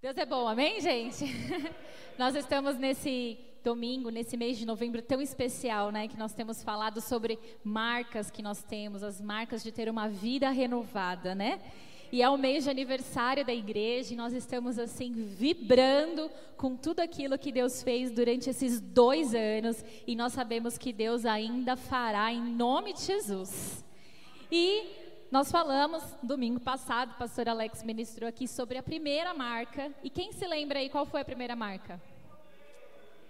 Deus é bom, amém, gente? nós estamos nesse domingo, nesse mês de novembro tão especial, né? Que nós temos falado sobre marcas que nós temos, as marcas de ter uma vida renovada, né? E é o mês de aniversário da igreja e nós estamos assim vibrando com tudo aquilo que Deus fez durante esses dois anos e nós sabemos que Deus ainda fará em nome de Jesus. E nós falamos domingo passado, o pastor Alex ministrou aqui sobre a primeira marca. E quem se lembra aí qual foi a primeira marca?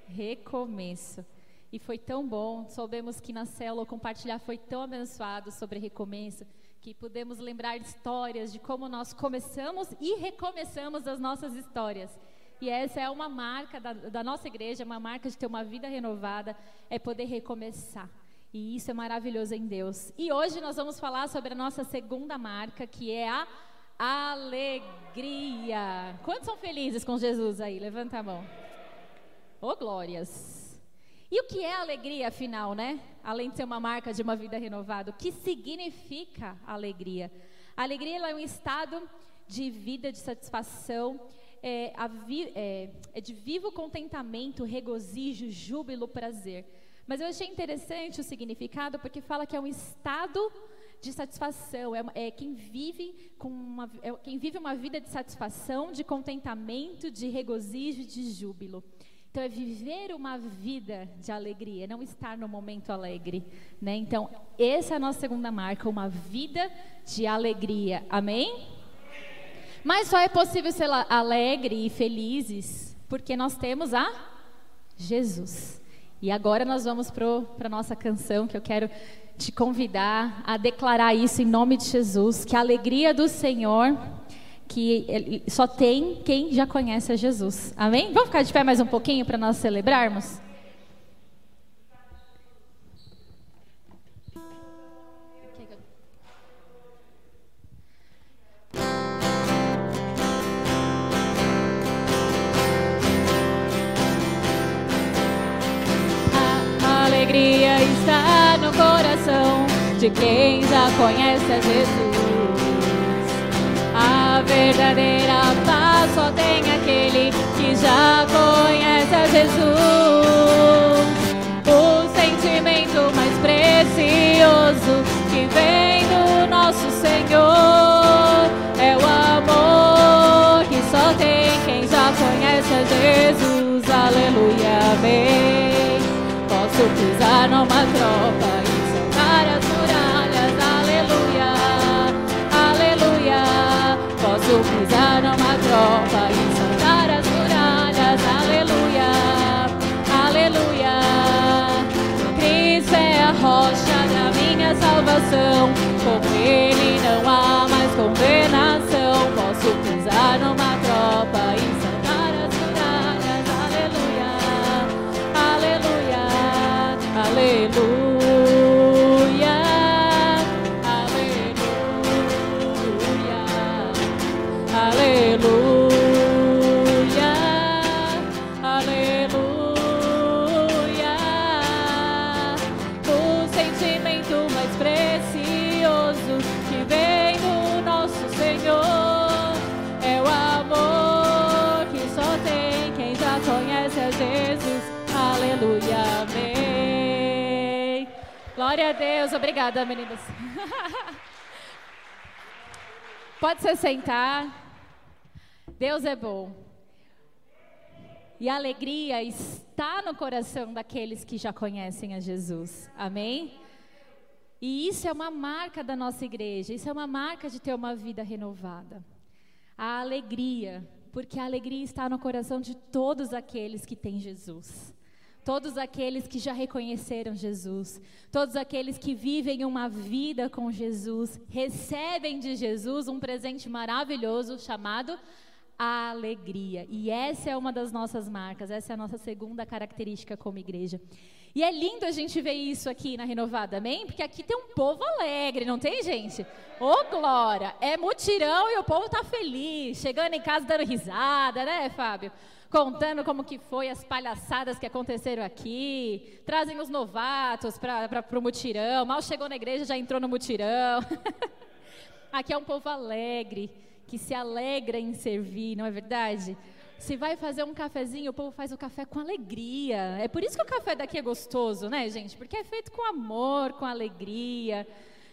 Recomeço. E foi tão bom, soubemos que na célula compartilhar foi tão abençoado sobre recomeço, que pudemos lembrar histórias de como nós começamos e recomeçamos as nossas histórias. E essa é uma marca da, da nossa igreja, uma marca de ter uma vida renovada, é poder recomeçar. E isso é maravilhoso em Deus. E hoje nós vamos falar sobre a nossa segunda marca, que é a alegria. Quantos são felizes com Jesus aí? Levanta a mão. Ô, oh, glórias. E o que é alegria, afinal, né? Além de ser uma marca de uma vida renovada, o que significa alegria? A alegria é um estado de vida, de satisfação, é, é, é de vivo contentamento, regozijo, júbilo, prazer. Mas eu achei interessante o significado porque fala que é um estado de satisfação, é, é quem vive com uma, é quem vive uma vida de satisfação, de contentamento, de regozijo, de júbilo. Então é viver uma vida de alegria, não estar no momento alegre, né? Então essa é a nossa segunda marca, uma vida de alegria. Amém? Mas só é possível ser alegre e felizes porque nós temos a Jesus. E agora nós vamos para a nossa canção, que eu quero te convidar a declarar isso em nome de Jesus, que a alegria do Senhor, que só tem quem já conhece a Jesus. Amém? Vamos ficar de pé mais um pouquinho para nós celebrarmos? De quem já conhece a Jesus. A verdadeira paz só tem aquele que já conhece a Jesus. O sentimento mais precioso salvação, Glória a Deus. Obrigada, meninas. Pode se sentar. Deus é bom. E a alegria está no coração daqueles que já conhecem a Jesus. Amém? E isso é uma marca da nossa igreja. Isso é uma marca de ter uma vida renovada. A alegria, porque a alegria está no coração de todos aqueles que têm Jesus todos aqueles que já reconheceram Jesus, todos aqueles que vivem uma vida com Jesus, recebem de Jesus um presente maravilhoso chamado alegria. E essa é uma das nossas marcas, essa é a nossa segunda característica como igreja. E é lindo a gente ver isso aqui na Renovada, amém? Porque aqui tem um povo alegre, não tem, gente? Ô, oh, glória! É mutirão e o povo tá feliz, chegando em casa dando risada, né, Fábio? Contando como que foi as palhaçadas que aconteceram aqui, trazem os novatos para o mutirão, mal chegou na igreja já entrou no mutirão. aqui é um povo alegre, que se alegra em servir, não é verdade? Se vai fazer um cafezinho, o povo faz o café com alegria. É por isso que o café daqui é gostoso, né, gente? Porque é feito com amor, com alegria.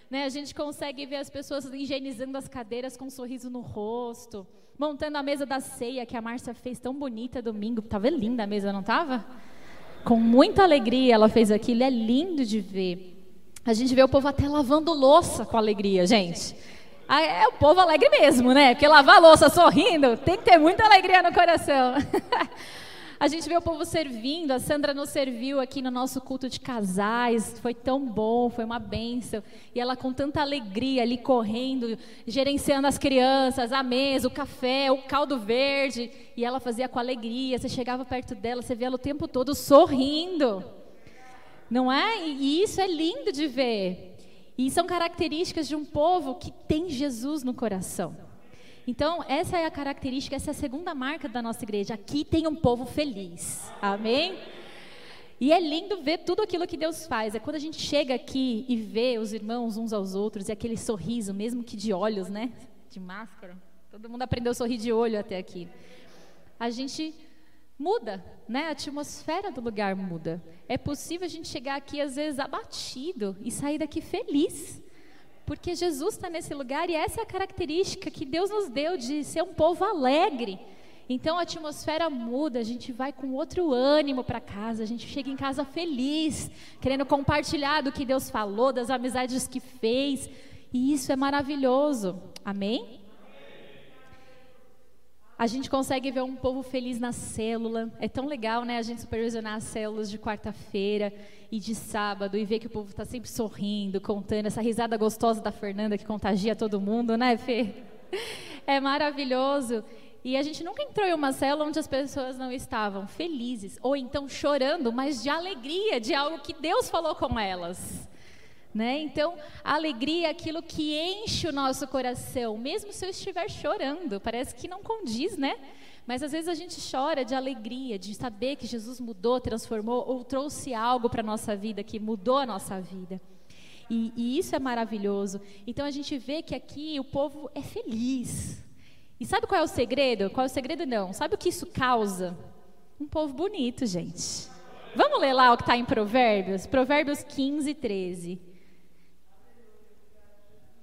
Né? A gente consegue ver as pessoas higienizando as cadeiras com um sorriso no rosto, montando a mesa da ceia que a Márcia fez tão bonita domingo. Tava linda a mesa, não tava? Com muita alegria ela fez aquilo, é lindo de ver. A gente vê o povo até lavando louça com alegria, gente. Ah, é o povo alegre mesmo, né? Porque lavar louça sorrindo tem que ter muita alegria no coração. a gente vê o povo servindo, a Sandra nos serviu aqui no nosso culto de casais, foi tão bom, foi uma bênção. E ela com tanta alegria ali correndo, gerenciando as crianças, a mesa, o café, o caldo verde. E ela fazia com alegria, você chegava perto dela, você vê ela o tempo todo sorrindo. Não é? E isso é lindo de ver. E são características de um povo que tem Jesus no coração. Então, essa é a característica, essa é a segunda marca da nossa igreja. Aqui tem um povo feliz. Amém? E é lindo ver tudo aquilo que Deus faz. É quando a gente chega aqui e vê os irmãos uns aos outros e aquele sorriso, mesmo que de olhos, né? De máscara. Todo mundo aprendeu a sorrir de olho até aqui. A gente muda, né? A atmosfera do lugar muda. É possível a gente chegar aqui às vezes abatido e sair daqui feliz, porque Jesus está nesse lugar e essa é a característica que Deus nos deu de ser um povo alegre. Então a atmosfera muda, a gente vai com outro ânimo para casa, a gente chega em casa feliz, querendo compartilhar do que Deus falou, das amizades que fez, e isso é maravilhoso. Amém? A gente consegue ver um povo feliz na célula. É tão legal, né? A gente supervisionar as células de quarta-feira e de sábado e ver que o povo está sempre sorrindo, contando essa risada gostosa da Fernanda que contagia todo mundo, né, Fê? É maravilhoso. E a gente nunca entrou em uma célula onde as pessoas não estavam felizes ou então chorando, mas de alegria, de algo que Deus falou com elas. Né? Então, a alegria é aquilo que enche o nosso coração, mesmo se eu estiver chorando. Parece que não condiz, né? Mas às vezes a gente chora de alegria, de saber que Jesus mudou, transformou ou trouxe algo para a nossa vida que mudou a nossa vida. E, e, isso é maravilhoso. Então a gente vê que aqui o povo é feliz. E sabe qual é o segredo? Qual é o segredo? Não. Sabe o que isso causa? Um povo bonito, gente. Vamos ler lá o que está em Provérbios? Provérbios 15, 13.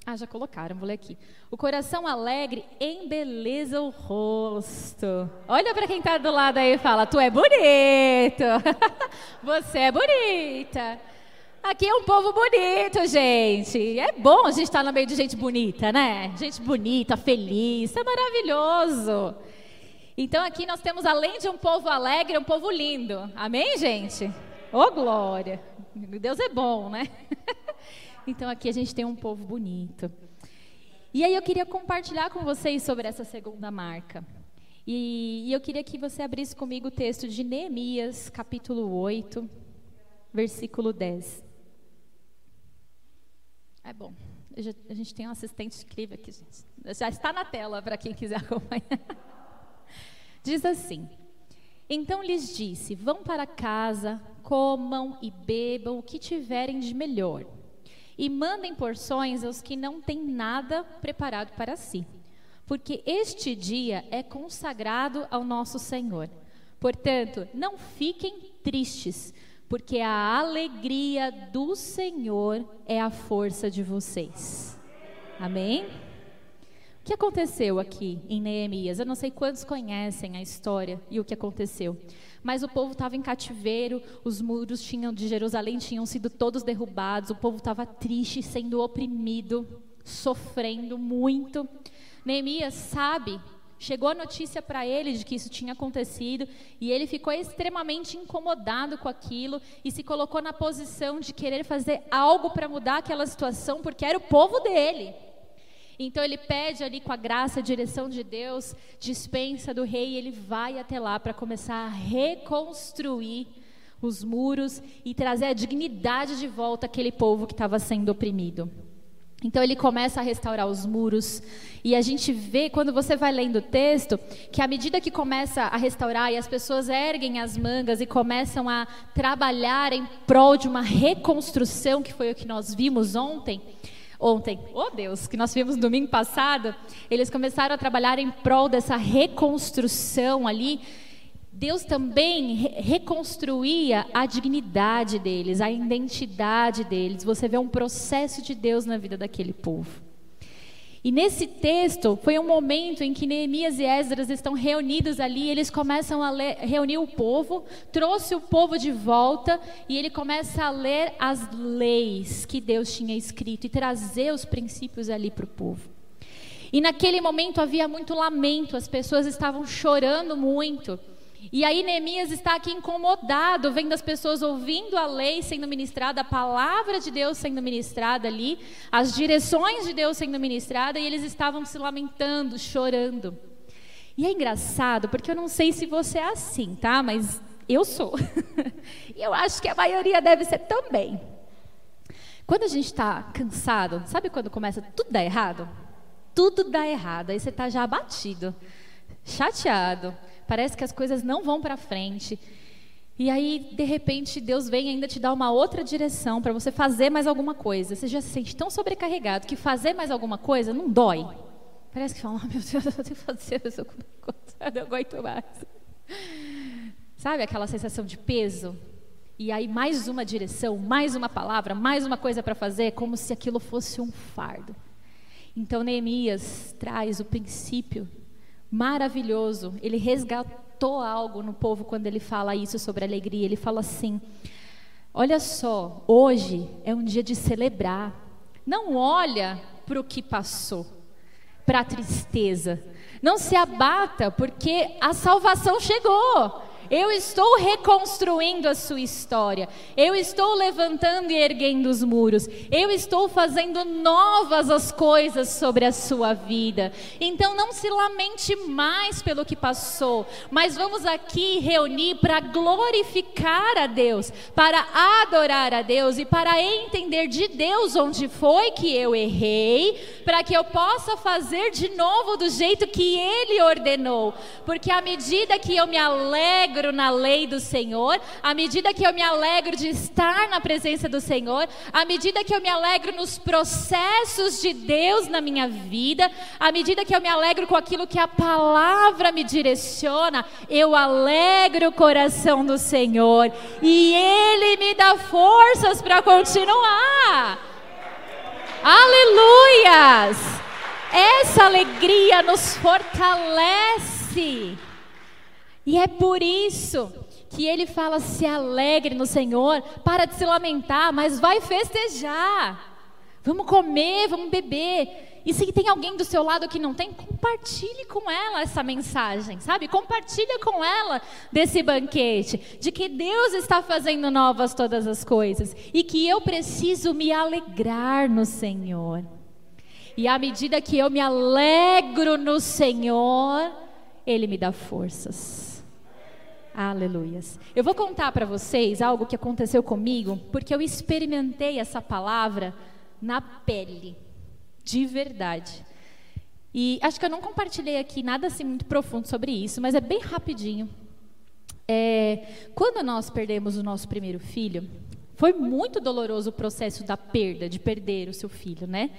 Ah, já colocaram, vou ler aqui. O coração alegre embeleza o rosto. Olha para quem está do lado aí e fala: Tu é bonito. Você é bonita. Aqui é um povo bonito, gente. É bom a gente estar tá no meio de gente bonita, né? Gente bonita, feliz. é maravilhoso. Então aqui nós temos, além de um povo alegre, um povo lindo. Amém, gente? Ô, oh, glória. Deus é bom, né? Então aqui a gente tem um povo bonito. E aí eu queria compartilhar com vocês sobre essa segunda marca. E, e eu queria que você abrisse comigo o texto de Neemias, capítulo 8, versículo 10. É bom. A gente tem um assistente incrível aqui, gente. Já está na tela para quem quiser acompanhar. Diz assim: Então lhes disse: Vão para casa, comam e bebam o que tiverem de melhor e mandem porções aos que não têm nada preparado para si, porque este dia é consagrado ao nosso Senhor. Portanto, não fiquem tristes, porque a alegria do Senhor é a força de vocês. Amém? O que aconteceu aqui em Neemias? Eu não sei quantos conhecem a história e o que aconteceu. Mas o povo estava em cativeiro, os muros tinham, de Jerusalém tinham sido todos derrubados, o povo estava triste, sendo oprimido, sofrendo muito. Neemias sabe, chegou a notícia para ele de que isso tinha acontecido e ele ficou extremamente incomodado com aquilo e se colocou na posição de querer fazer algo para mudar aquela situação, porque era o povo dele. Então ele pede ali com a graça, a direção de Deus, dispensa do rei, e ele vai até lá para começar a reconstruir os muros e trazer a dignidade de volta àquele povo que estava sendo oprimido. Então ele começa a restaurar os muros e a gente vê quando você vai lendo o texto que à medida que começa a restaurar e as pessoas erguem as mangas e começam a trabalhar em prol de uma reconstrução que foi o que nós vimos ontem, ontem, oh Deus, que nós vimos no domingo passado, eles começaram a trabalhar em prol dessa reconstrução ali. Deus também reconstruía a dignidade deles, a identidade deles. Você vê um processo de Deus na vida daquele povo. E nesse texto foi um momento em que Neemias e Esdras estão reunidos ali, eles começam a ler, reunir o povo, trouxe o povo de volta e ele começa a ler as leis que Deus tinha escrito e trazer os princípios ali para o povo. E naquele momento havia muito lamento, as pessoas estavam chorando muito. E aí Neemias está aqui incomodado, vendo as pessoas ouvindo a lei sendo ministrada, a palavra de Deus sendo ministrada ali, as direções de Deus sendo ministrada, e eles estavam se lamentando, chorando. E é engraçado, porque eu não sei se você é assim, tá? Mas eu sou. e eu acho que a maioria deve ser também. Quando a gente está cansado, sabe quando começa tudo dar errado? Tudo dá errado, aí você está já abatido, chateado parece que as coisas não vão para frente. E aí, de repente, Deus vem ainda te dar uma outra direção para você fazer mais alguma coisa. Você já se sente tão sobrecarregado que fazer mais alguma coisa não dói. Parece que fala, oh, meu Deus, eu tenho que fazer eu não aguento mais. Sabe aquela sensação de peso? E aí, mais uma direção, mais uma palavra, mais uma coisa para fazer, como se aquilo fosse um fardo. Então, Neemias traz o princípio maravilhoso. Ele resgatou algo no povo quando ele fala isso sobre alegria. Ele fala assim: Olha só, hoje é um dia de celebrar. Não olha para o que passou, para a tristeza. Não se abata, porque a salvação chegou. Eu estou reconstruindo a sua história. Eu estou levantando e erguendo os muros. Eu estou fazendo novas as coisas sobre a sua vida. Então não se lamente mais pelo que passou, mas vamos aqui reunir para glorificar a Deus, para adorar a Deus e para entender de Deus onde foi que eu errei, para que eu possa fazer de novo do jeito que ele ordenou. Porque à medida que eu me alegro alegro na lei do Senhor, à medida que eu me alegro de estar na presença do Senhor, à medida que eu me alegro nos processos de Deus na minha vida, à medida que eu me alegro com aquilo que a palavra me direciona, eu alegro o coração do Senhor e Ele me dá forças para continuar. Aleluias! Essa alegria nos fortalece. E é por isso que ele fala: se alegre no Senhor, para de se lamentar, mas vai festejar. Vamos comer, vamos beber. E se tem alguém do seu lado que não tem, compartilhe com ela essa mensagem, sabe? Compartilha com ela desse banquete, de que Deus está fazendo novas todas as coisas e que eu preciso me alegrar no Senhor. E à medida que eu me alegro no Senhor, Ele me dá forças. Aleluias. Eu vou contar para vocês algo que aconteceu comigo, porque eu experimentei essa palavra na pele, de verdade. E acho que eu não compartilhei aqui nada assim muito profundo sobre isso, mas é bem rapidinho. É, quando nós perdemos o nosso primeiro filho, foi muito doloroso o processo da perda, de perder o seu filho, né?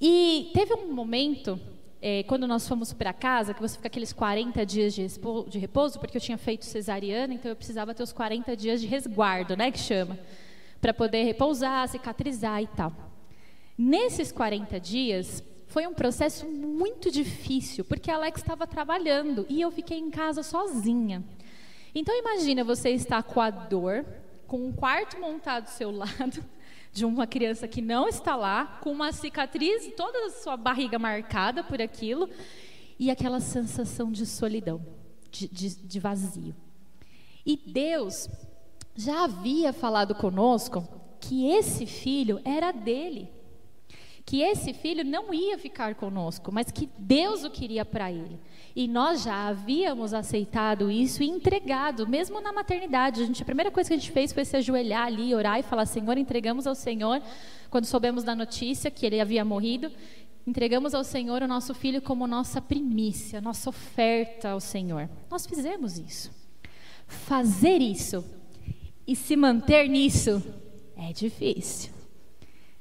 E teve um momento é, quando nós fomos para casa, que você fica aqueles 40 dias de, de, repouso, porque eu tinha feito cesariana, então eu precisava ter os 40 dias de resguardo, né, que chama, para poder repousar, cicatrizar e tal. Nesses 40 dias, foi um processo muito difícil, porque a Alex estava trabalhando e eu fiquei em casa sozinha. Então imagina você estar com a dor, com um quarto montado do seu lado, de uma criança que não está lá, com uma cicatriz, toda a sua barriga marcada por aquilo, e aquela sensação de solidão, de, de, de vazio. E Deus já havia falado conosco que esse filho era dele que esse filho não ia ficar conosco, mas que Deus o queria para ele. E nós já havíamos aceitado isso e entregado, mesmo na maternidade. A, gente, a primeira coisa que a gente fez foi se ajoelhar ali, orar e falar: Senhor, entregamos ao Senhor, quando soubemos da notícia que ele havia morrido, entregamos ao Senhor o nosso filho como nossa primícia, nossa oferta ao Senhor. Nós fizemos isso. Fazer isso e se manter nisso é difícil.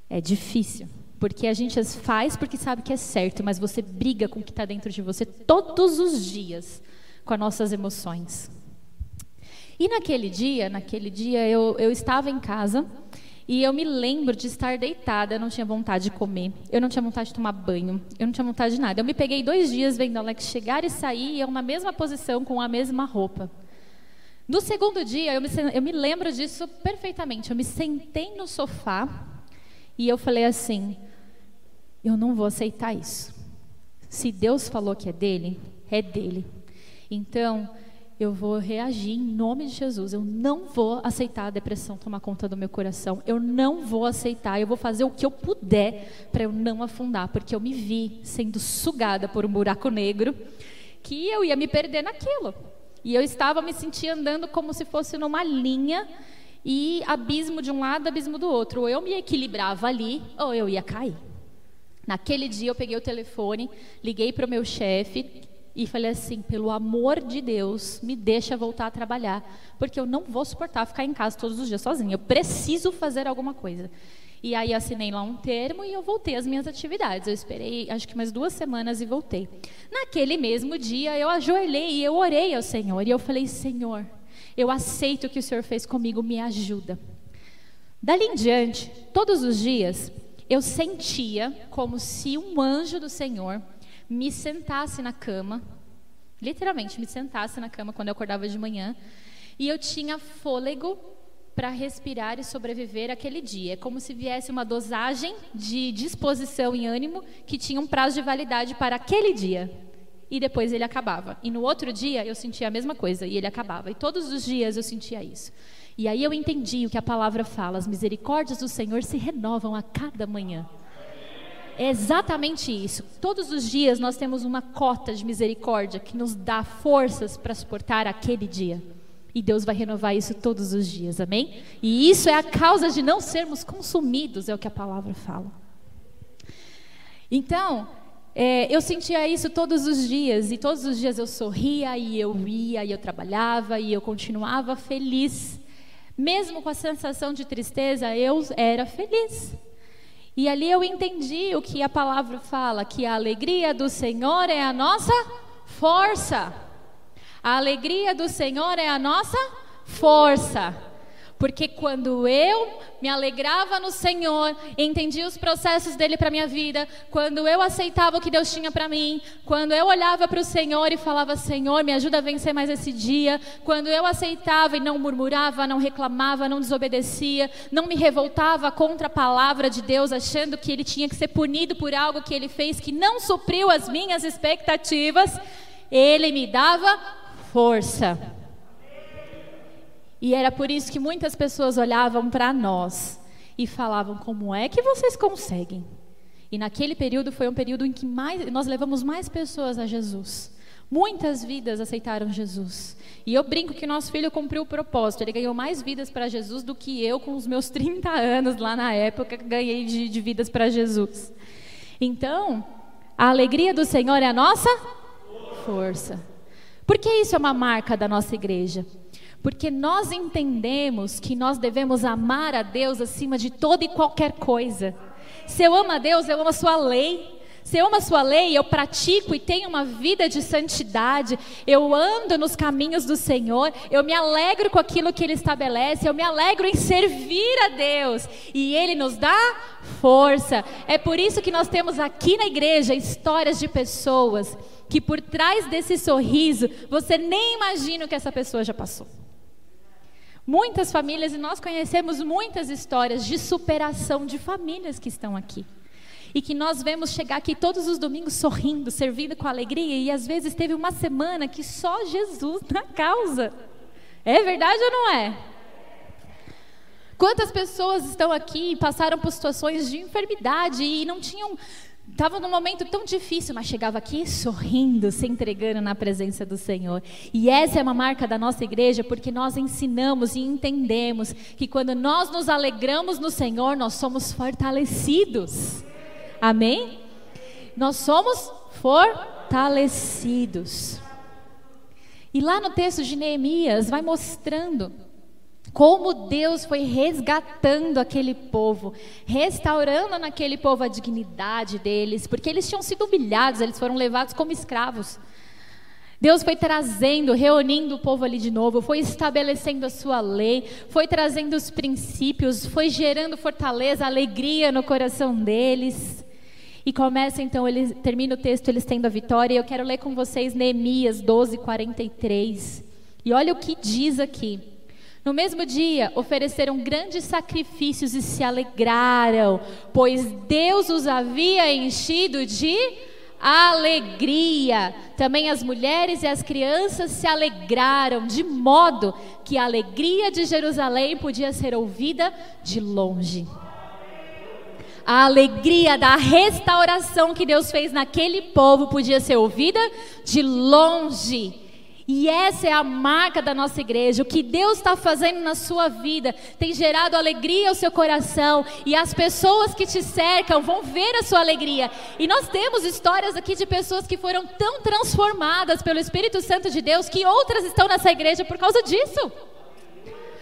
É difícil. Porque a gente faz porque sabe que é certo, mas você briga com o que está dentro de você todos os dias com as nossas emoções. E naquele dia, naquele dia eu, eu estava em casa e eu me lembro de estar deitada, eu não tinha vontade de comer, eu não tinha vontade de tomar banho, eu não tinha vontade de nada. Eu me peguei dois dias vendo Alex chegar e sair e eu na mesma posição, com a mesma roupa. No segundo dia, eu me, eu me lembro disso perfeitamente. Eu me sentei no sofá e eu falei assim: eu não vou aceitar isso. Se Deus falou que é dele, é dele. Então, eu vou reagir em nome de Jesus. Eu não vou aceitar a depressão tomar conta do meu coração. Eu não vou aceitar. Eu vou fazer o que eu puder para eu não afundar, porque eu me vi sendo sugada por um buraco negro que eu ia me perder naquilo. E eu estava me sentindo andando como se fosse numa linha e abismo de um lado, abismo do outro. Ou eu me equilibrava ali, ou eu ia cair. Naquele dia eu peguei o telefone, liguei para o meu chefe, e falei assim: pelo amor de Deus, me deixa voltar a trabalhar, porque eu não vou suportar ficar em casa todos os dias sozinha. Eu preciso fazer alguma coisa. E aí assinei lá um termo e eu voltei às minhas atividades. Eu esperei acho que mais duas semanas e voltei. Naquele mesmo dia eu ajoelhei e eu orei ao Senhor e eu falei: Senhor, eu aceito o que o Senhor fez comigo, me ajuda. Dali em diante, todos os dias, eu sentia como se um anjo do Senhor me sentasse na cama, literalmente me sentasse na cama quando eu acordava de manhã, e eu tinha fôlego para respirar e sobreviver aquele dia. É como se viesse uma dosagem de disposição e ânimo que tinha um prazo de validade para aquele dia. E depois ele acabava. E no outro dia eu sentia a mesma coisa e ele acabava. E todos os dias eu sentia isso. E aí eu entendi o que a palavra fala: as misericórdias do Senhor se renovam a cada manhã. É exatamente isso. Todos os dias nós temos uma cota de misericórdia que nos dá forças para suportar aquele dia. E Deus vai renovar isso todos os dias, amém? E isso é a causa de não sermos consumidos, é o que a palavra fala. Então, é, eu sentia isso todos os dias, e todos os dias eu sorria, e eu ia, e eu trabalhava, e eu continuava feliz. Mesmo com a sensação de tristeza, eu era feliz. E ali eu entendi o que a palavra fala, que a alegria do Senhor é a nossa força. A alegria do Senhor é a nossa força. Porque quando eu me alegrava no Senhor, entendia os processos dele para minha vida, quando eu aceitava o que Deus tinha para mim, quando eu olhava para o Senhor e falava: "Senhor, me ajuda a vencer mais esse dia", quando eu aceitava e não murmurava, não reclamava, não desobedecia, não me revoltava contra a palavra de Deus, achando que ele tinha que ser punido por algo que ele fez que não supriu as minhas expectativas, ele me dava força. E era por isso que muitas pessoas olhavam para nós e falavam: como é que vocês conseguem? E naquele período foi um período em que mais, nós levamos mais pessoas a Jesus. Muitas vidas aceitaram Jesus. E eu brinco que nosso filho cumpriu o propósito. Ele ganhou mais vidas para Jesus do que eu, com os meus 30 anos lá na época, ganhei de, de vidas para Jesus. Então, a alegria do Senhor é a nossa força. Porque isso é uma marca da nossa igreja. Porque nós entendemos que nós devemos amar a Deus acima de toda e qualquer coisa. Se eu amo a Deus, eu amo a sua lei. Se eu amo a sua lei, eu pratico e tenho uma vida de santidade, eu ando nos caminhos do Senhor, eu me alegro com aquilo que Ele estabelece, eu me alegro em servir a Deus e Ele nos dá força. É por isso que nós temos aqui na igreja histórias de pessoas que por trás desse sorriso você nem imagina o que essa pessoa já passou. Muitas famílias, e nós conhecemos muitas histórias de superação de famílias que estão aqui. E que nós vemos chegar aqui todos os domingos sorrindo, servindo com alegria, e às vezes teve uma semana que só Jesus na causa. É verdade ou não é? Quantas pessoas estão aqui e passaram por situações de enfermidade e não tinham Estava num momento tão difícil, mas chegava aqui sorrindo, se entregando na presença do Senhor. E essa é uma marca da nossa igreja, porque nós ensinamos e entendemos que quando nós nos alegramos no Senhor, nós somos fortalecidos. Amém? Nós somos fortalecidos. E lá no texto de Neemias vai mostrando Como Deus foi resgatando aquele povo, restaurando naquele povo a dignidade deles, porque eles tinham sido humilhados, eles foram levados como escravos. Deus foi trazendo, reunindo o povo ali de novo, foi estabelecendo a sua lei, foi trazendo os princípios, foi gerando fortaleza, alegria no coração deles. E começa então, ele termina o texto, eles tendo a vitória, e eu quero ler com vocês Neemias 12, 43. E olha o que diz aqui. No mesmo dia, ofereceram grandes sacrifícios e se alegraram, pois Deus os havia enchido de alegria. Também as mulheres e as crianças se alegraram, de modo que a alegria de Jerusalém podia ser ouvida de longe. A alegria da restauração que Deus fez naquele povo podia ser ouvida de longe. E essa é a marca da nossa igreja. O que Deus está fazendo na sua vida tem gerado alegria ao seu coração. E as pessoas que te cercam vão ver a sua alegria. E nós temos histórias aqui de pessoas que foram tão transformadas pelo Espírito Santo de Deus que outras estão nessa igreja por causa disso.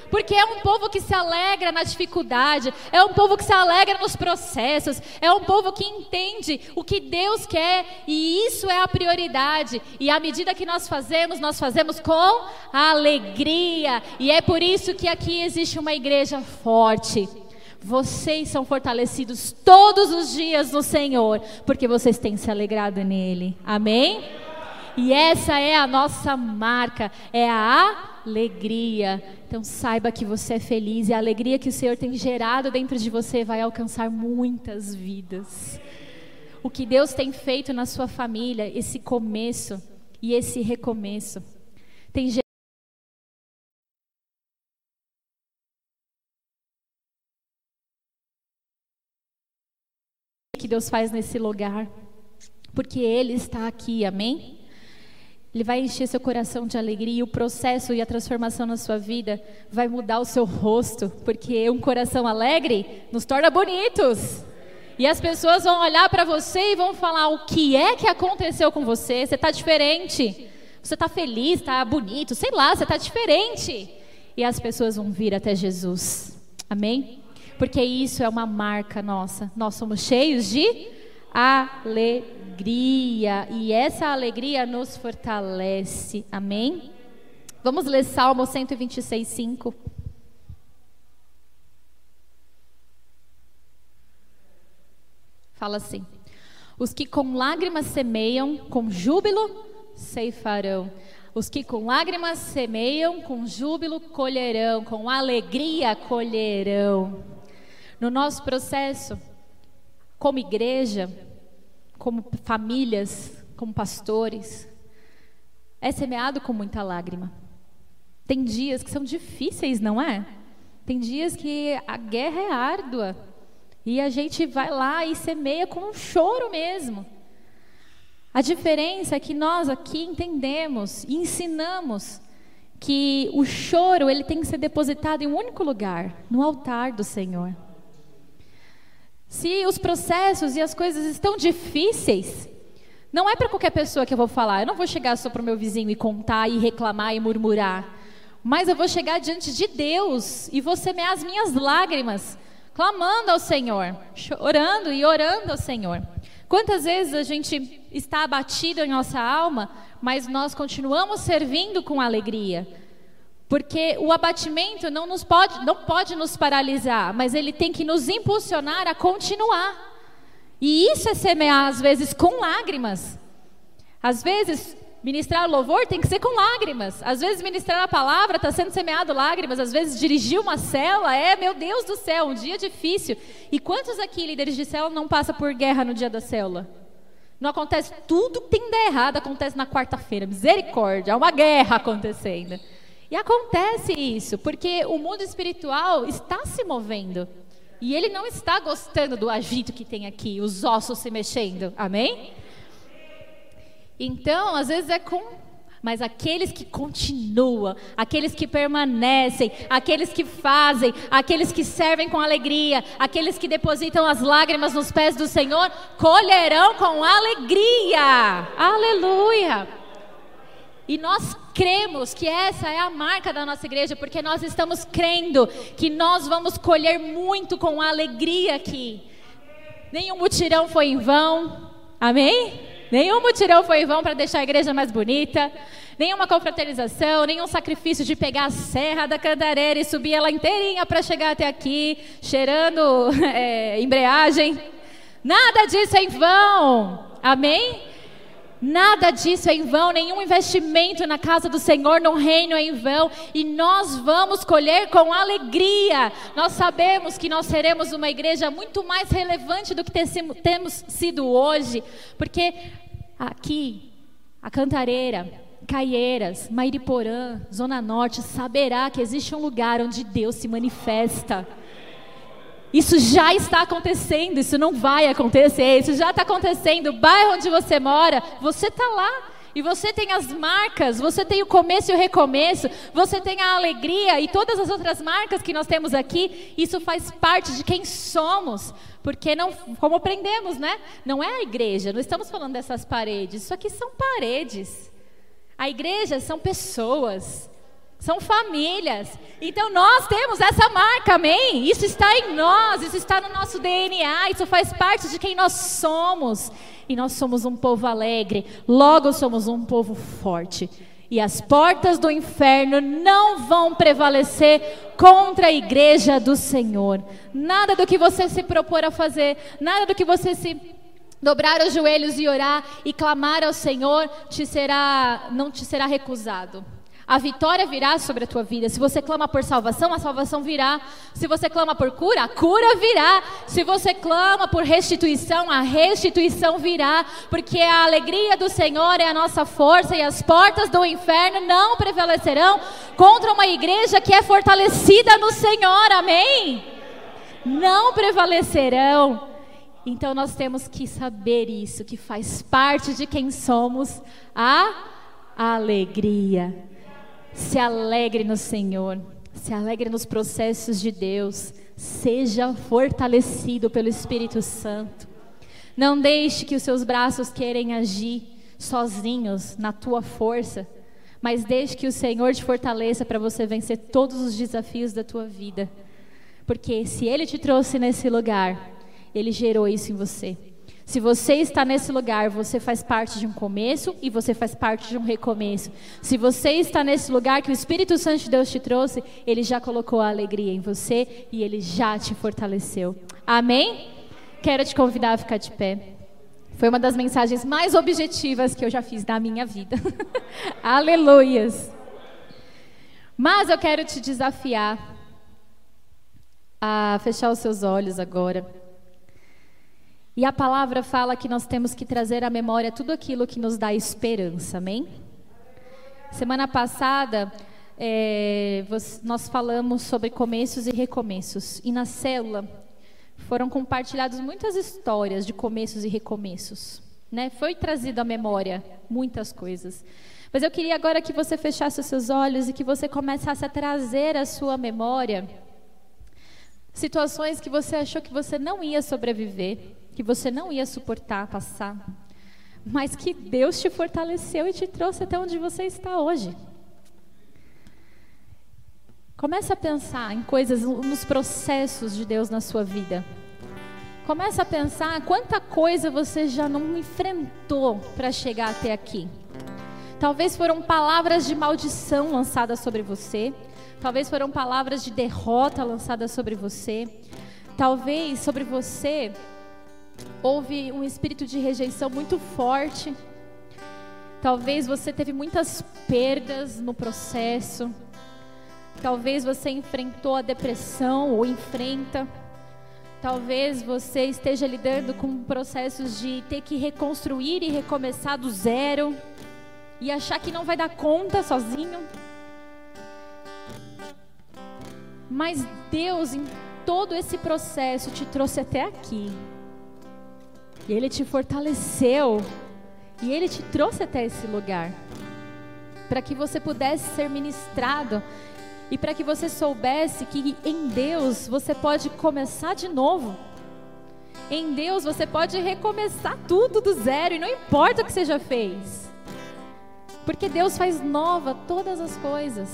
Porque é um povo que se alegra na dificuldade, é um povo que se alegra nos processos, é um povo que entende o que Deus quer e isso é a prioridade. E à medida que nós fazemos, nós fazemos com alegria. E é por isso que aqui existe uma igreja forte. Vocês são fortalecidos todos os dias no Senhor, porque vocês têm se alegrado nele. Amém? E essa é a nossa marca, é a alegria. Então saiba que você é feliz e a alegria que o Senhor tem gerado dentro de você vai alcançar muitas vidas. O que Deus tem feito na sua família, esse começo e esse recomeço, tem gerado que Deus faz nesse lugar, porque Ele está aqui, amém? Ele vai encher seu coração de alegria e o processo e a transformação na sua vida vai mudar o seu rosto, porque um coração alegre nos torna bonitos. E as pessoas vão olhar para você e vão falar: o que é que aconteceu com você? Você está diferente. Você está feliz, está bonito, sei lá, você está diferente. E as pessoas vão vir até Jesus. Amém? Porque isso é uma marca nossa. Nós somos cheios de alegria alegria, e essa alegria nos fortalece. Amém? Vamos ler Salmo 126, 5. Fala assim: Os que com lágrimas semeiam, com júbilo ceifarão. Os que com lágrimas semeiam, com júbilo colherão, com alegria colherão. No nosso processo, como igreja, como famílias, como pastores, é semeado com muita lágrima. Tem dias que são difíceis, não é? Tem dias que a guerra é árdua e a gente vai lá e semeia com um choro mesmo. A diferença é que nós aqui entendemos e ensinamos que o choro ele tem que ser depositado em um único lugar, no altar do Senhor. Se os processos e as coisas estão difíceis, não é para qualquer pessoa que eu vou falar. Eu não vou chegar só para o meu vizinho e contar e reclamar e murmurar. Mas eu vou chegar diante de Deus e vou semear as minhas lágrimas, clamando ao Senhor, chorando e orando ao Senhor. Quantas vezes a gente está abatido em nossa alma, mas nós continuamos servindo com alegria? Porque o abatimento não, nos pode, não pode nos paralisar, mas ele tem que nos impulsionar a continuar. E isso é semear, às vezes, com lágrimas. Às vezes, ministrar louvor tem que ser com lágrimas. Às vezes, ministrar a palavra está sendo semeado lágrimas. Às vezes, dirigir uma cela é, meu Deus do céu, um dia difícil. E quantos aqui, líderes de célula, não passam por guerra no dia da célula? Não acontece tudo que tem de errado, acontece na quarta-feira. Misericórdia, há uma guerra acontecendo. E acontece isso, porque o mundo espiritual está se movendo. E ele não está gostando do agito que tem aqui, os ossos se mexendo. Amém? Então, às vezes é com. Mas aqueles que continuam, aqueles que permanecem, aqueles que fazem, aqueles que servem com alegria, aqueles que depositam as lágrimas nos pés do Senhor, colherão com alegria. Aleluia! E nós cremos que essa é a marca da nossa igreja, porque nós estamos crendo que nós vamos colher muito com alegria aqui. Nenhum mutirão foi em vão. Amém? Nenhum mutirão foi em vão para deixar a igreja mais bonita. Nenhuma confraternização, nenhum sacrifício de pegar a serra da cantareira e subir ela inteirinha para chegar até aqui, cheirando é, embreagem. Nada disso é em vão. Amém? Nada disso é em vão, nenhum investimento na casa do Senhor, no reino é em vão, e nós vamos colher com alegria. Nós sabemos que nós seremos uma igreja muito mais relevante do que temos sido hoje, porque aqui, a Cantareira, Caieiras, Mairiporã, Zona Norte, saberá que existe um lugar onde Deus se manifesta. Isso já está acontecendo, isso não vai acontecer, isso já está acontecendo. O bairro onde você mora, você está lá. E você tem as marcas, você tem o começo e o recomeço, você tem a alegria e todas as outras marcas que nós temos aqui, isso faz parte de quem somos. Porque não, como aprendemos, né? Não é a igreja, não estamos falando dessas paredes, isso aqui são paredes. A igreja são pessoas. São famílias. Então nós temos essa marca, amém? Isso está em nós, isso está no nosso DNA, isso faz parte de quem nós somos. E nós somos um povo alegre, logo somos um povo forte. E as portas do inferno não vão prevalecer contra a igreja do Senhor. Nada do que você se propor a fazer, nada do que você se dobrar os joelhos e orar e clamar ao Senhor, te será não te será recusado. A vitória virá sobre a tua vida. Se você clama por salvação, a salvação virá. Se você clama por cura, a cura virá. Se você clama por restituição, a restituição virá. Porque a alegria do Senhor é a nossa força e as portas do inferno não prevalecerão contra uma igreja que é fortalecida no Senhor. Amém? Não prevalecerão. Então nós temos que saber isso, que faz parte de quem somos a alegria. Se alegre no Senhor, se alegre nos processos de Deus, seja fortalecido pelo Espírito Santo. Não deixe que os seus braços querem agir sozinhos na tua força, mas deixe que o Senhor te fortaleça para você vencer todos os desafios da tua vida. Porque se Ele te trouxe nesse lugar, Ele gerou isso em você. Se você está nesse lugar, você faz parte de um começo e você faz parte de um recomeço. Se você está nesse lugar que o Espírito Santo de Deus te trouxe, ele já colocou a alegria em você e ele já te fortaleceu. Amém? Quero te convidar a ficar de pé. Foi uma das mensagens mais objetivas que eu já fiz na minha vida. Aleluias. Mas eu quero te desafiar a fechar os seus olhos agora. E a palavra fala que nós temos que trazer à memória tudo aquilo que nos dá esperança, amém? Semana passada, é, nós falamos sobre começos e recomeços. E na célula foram compartilhadas muitas histórias de começos e recomeços. Né? Foi trazido à memória muitas coisas. Mas eu queria agora que você fechasse os seus olhos e que você começasse a trazer à sua memória situações que você achou que você não ia sobreviver que você não ia suportar passar, mas que Deus te fortaleceu e te trouxe até onde você está hoje. Comece a pensar em coisas, nos processos de Deus na sua vida. Comece a pensar quanta coisa você já não enfrentou para chegar até aqui. Talvez foram palavras de maldição lançadas sobre você. Talvez foram palavras de derrota lançadas sobre você. Talvez sobre você houve um espírito de rejeição muito forte. Talvez você teve muitas perdas no processo. Talvez você enfrentou a depressão ou enfrenta. Talvez você esteja lidando com processos de ter que reconstruir e recomeçar do zero e achar que não vai dar conta sozinho. Mas Deus, em todo esse processo, te trouxe até aqui. E Ele te fortaleceu. E Ele te trouxe até esse lugar. Para que você pudesse ser ministrado. E para que você soubesse que em Deus você pode começar de novo. Em Deus você pode recomeçar tudo do zero. E não importa o que você já fez. Porque Deus faz nova todas as coisas.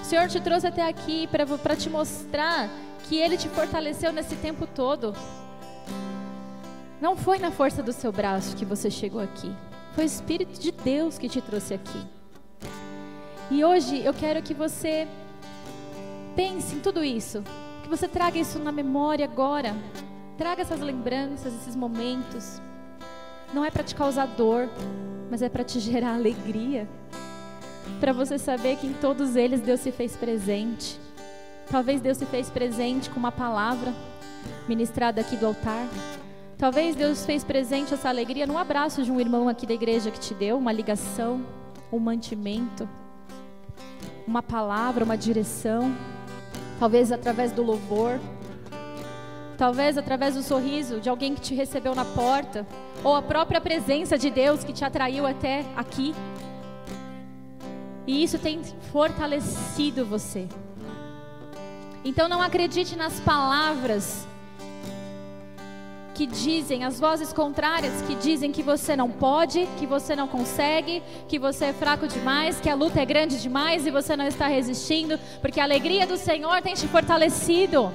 O Senhor te trouxe até aqui para te mostrar que Ele te fortaleceu nesse tempo todo. Não foi na força do seu braço que você chegou aqui. Foi o Espírito de Deus que te trouxe aqui. E hoje eu quero que você pense em tudo isso. Que você traga isso na memória agora. Traga essas lembranças, esses momentos. Não é para te causar dor, mas é para te gerar alegria. Para você saber que em todos eles Deus se fez presente. Talvez Deus se fez presente com uma palavra ministrada aqui do altar. Talvez Deus fez presente essa alegria num abraço de um irmão aqui da igreja que te deu, uma ligação, um mantimento, uma palavra, uma direção. Talvez através do louvor. Talvez através do sorriso de alguém que te recebeu na porta, ou a própria presença de Deus que te atraiu até aqui. E isso tem fortalecido você. Então não acredite nas palavras que dizem, as vozes contrárias que dizem que você não pode, que você não consegue, que você é fraco demais, que a luta é grande demais e você não está resistindo, porque a alegria do Senhor tem te fortalecido.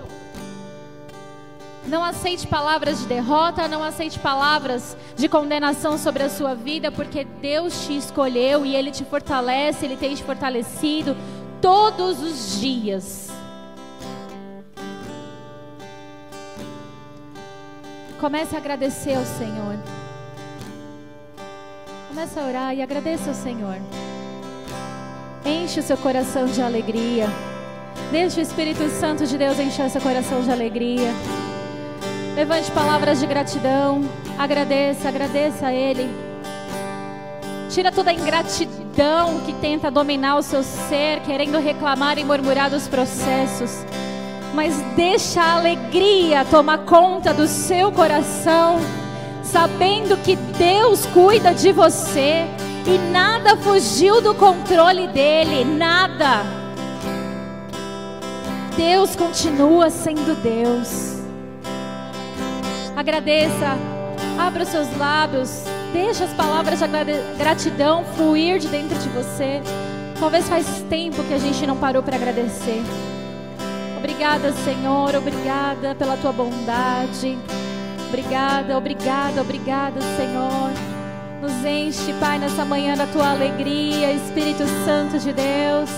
Não aceite palavras de derrota, não aceite palavras de condenação sobre a sua vida, porque Deus te escolheu e Ele te fortalece, Ele tem te fortalecido todos os dias. Comece a agradecer ao Senhor. Comece a orar e agradeça ao Senhor. Enche o seu coração de alegria. Deixe o Espírito Santo de Deus encher seu coração de alegria. Levante palavras de gratidão. Agradeça, agradeça a Ele. Tira toda a ingratidão que tenta dominar o seu ser, querendo reclamar e murmurar dos processos. Mas deixa a alegria tomar conta do seu coração, sabendo que Deus cuida de você e nada fugiu do controle dele, nada. Deus continua sendo Deus. Agradeça, abra os seus lábios, deixe as palavras de gratidão fluir de dentro de você. Talvez faz tempo que a gente não parou para agradecer. Obrigada, Senhor, obrigada pela tua bondade. Obrigada, obrigada, obrigada, Senhor. Nos enche, Pai, nessa manhã da tua alegria, Espírito Santo de Deus.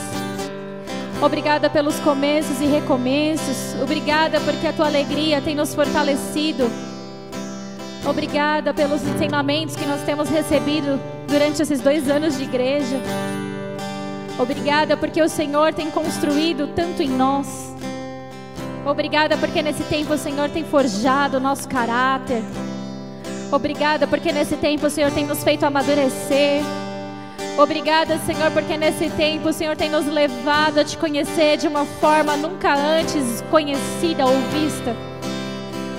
Obrigada pelos começos e recomeços. Obrigada porque a tua alegria tem nos fortalecido. Obrigada pelos ensinamentos que nós temos recebido durante esses dois anos de igreja. Obrigada porque o Senhor tem construído tanto em nós. Obrigada porque nesse tempo o Senhor tem forjado o nosso caráter. Obrigada porque nesse tempo o Senhor tem nos feito amadurecer. Obrigada, Senhor, porque nesse tempo o Senhor tem nos levado a te conhecer de uma forma nunca antes conhecida ou vista.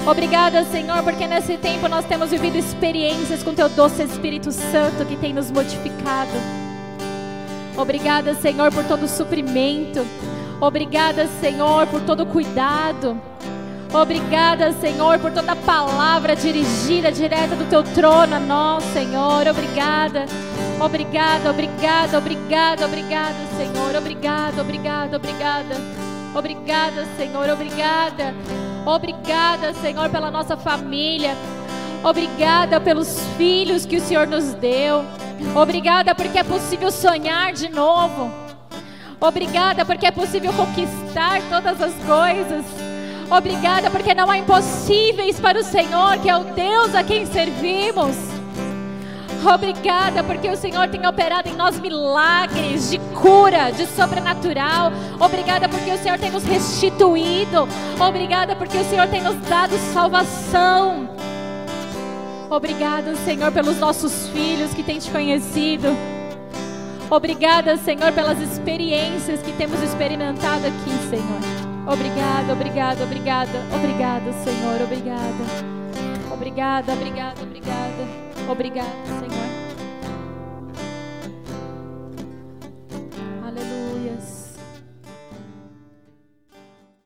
Obrigada, Senhor, porque nesse tempo nós temos vivido experiências com Teu doce Espírito Santo que tem nos modificado. Obrigada, Senhor, por todo o suprimento. Obrigada, Senhor, por todo o cuidado. Obrigada, Senhor, por toda palavra dirigida direta do Teu trono a nós, Senhor. Obrigada. Obrigada, obrigada, obrigada, obrigada, Senhor. Obrigada, obrigada, obrigada. Obrigada, Senhor. Obrigada. Obrigada, Senhor, pela nossa família. Obrigada pelos filhos que o Senhor nos deu. Obrigada porque é possível sonhar de novo. Obrigada porque é possível conquistar todas as coisas. Obrigada porque não há impossíveis para o Senhor, que é o Deus a quem servimos. Obrigada porque o Senhor tem operado em nós milagres de cura, de sobrenatural. Obrigada porque o Senhor tem nos restituído. Obrigada porque o Senhor tem nos dado salvação. Obrigada, Senhor, pelos nossos filhos que têm te conhecido. Obrigada, Senhor, pelas experiências que temos experimentado aqui, Senhor. Obrigada, obrigada, obrigada, obrigada, Senhor, obrigada. Obrigada, obrigada, obrigada. Obrigada, Senhor.